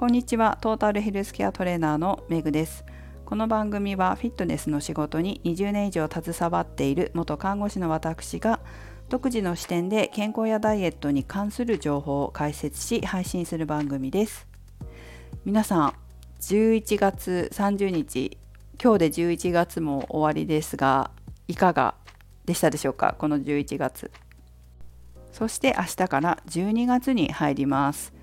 こんにちは。トータルヘルスケアトレーナーのメグです。この番組はフィットネスの仕事に20年以上携わっている元看護師の私が独自の視点で健康やダイエットに関する情報を解説し配信する番組です。皆さん11月30日今日で11月も終わりですがいかがでしたでしょうか？この11月。そして明日から12月に入ります。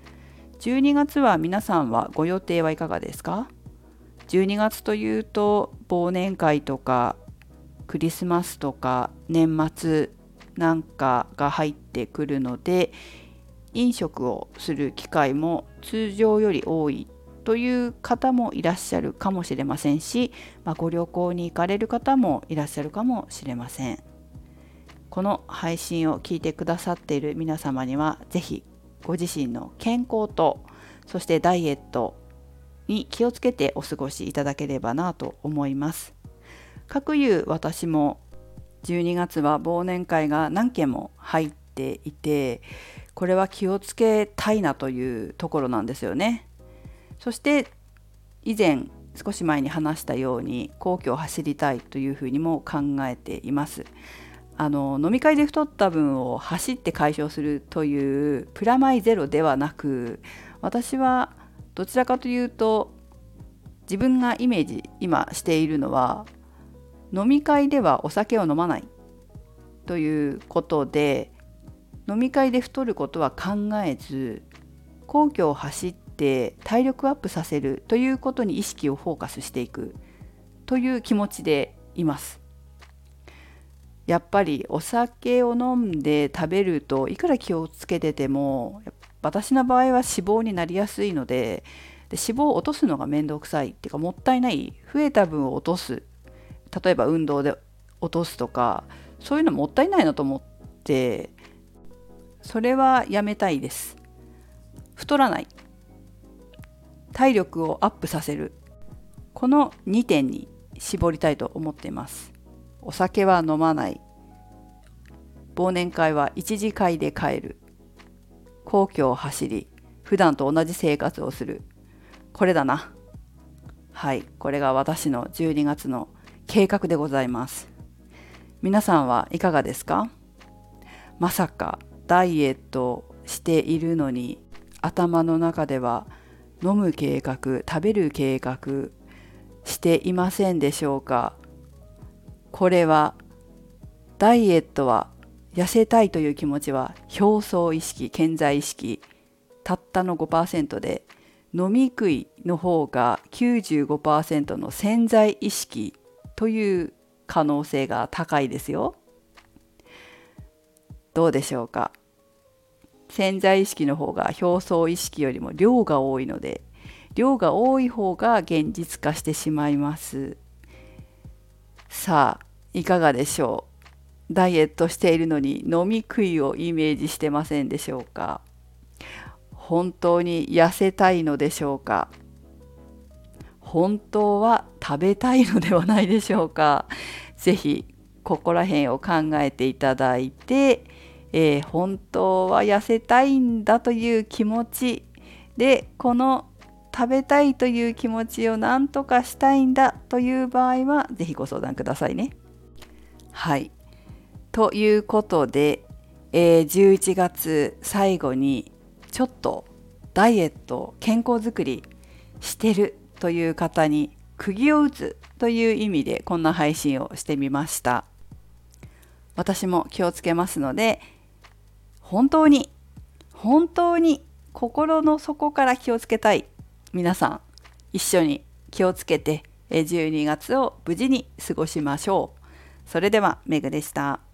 12月は皆さんはご予定はいかがですか？12月というと忘年会とかクリスマスとか年末なんかが入ってくるので飲食をする機会も通常より多いという方もいらっしゃるかもしれませんし、まあ、ご旅行に行かれる方もいらっしゃるかもしれません。この配信を聞いてくださっている皆様には是非ご自身の健康とそしてダイエットに気をつけてお過ごしいただければなと思います。各有私も12月は忘年会が何件も入っていてこれは気をつけたいなというところなんですよね。そして以前少し前に話したように皇居を走りたいというふうにも考えています。あの飲み会で太った分を走って解消するというプラマイゼロではなく私はどちらかというと自分がイメージ今しているのは飲み会ではお酒を飲まないということで飲み会で太ることは考えず皇居を走って体力アップさせるということに意識をフォーカスしていくという気持ちでいます。やっぱりお酒を飲んで食べるといくら気をつけてても私の場合は脂肪になりやすいのでで脂肪を落とすのが面倒くさいっていうかもったいない増えた分を落とす。例えば運動で落とすとかそういうのもったいないなと思ってそれはやめたいです。太らない。体力をアップさせる。この2点に絞りたいと思っています。お酒は飲まない。忘年会は一次会で帰る。皇居を走り普段と同じ生活をする。これだな。はいこれが私の12月の計画でございます。皆さんはいかがですか？まさかダイエットしているのに頭の中では飲む計画食べる計画していませんでしょうか？これはダイエットは痩せたいという気持ちは表層意識健在意識たったの5%で飲み食いの方が95%の潜在意識という可能性が高いですよ。どうでしょうか？潜在意識の方が表層意識よりも量が多いので量が多い方が現実化してしまいます。さあいかがでしょう？ダイエットしているのに飲み食いをイメージしてませんでしょうか？本当に痩せたいのでしょうか？本当は食べたいのではないでしょうか？是非ここら辺を考えていただいて、えー、本当は痩せたいんだという気持ちでこの食べたいという気持ちを何とかしたいんだという場合は是非ご相談くださいね。はい。ということで、えー、11月最後にちょっとダイエット健康づくりしてるという方に釘を打つという意味でこんな配信をしてみました私も気をつけますので本当に本当に心の底から気をつけたい皆さん一緒に気をつけて12月を無事に過ごしましょう。それではメグでした。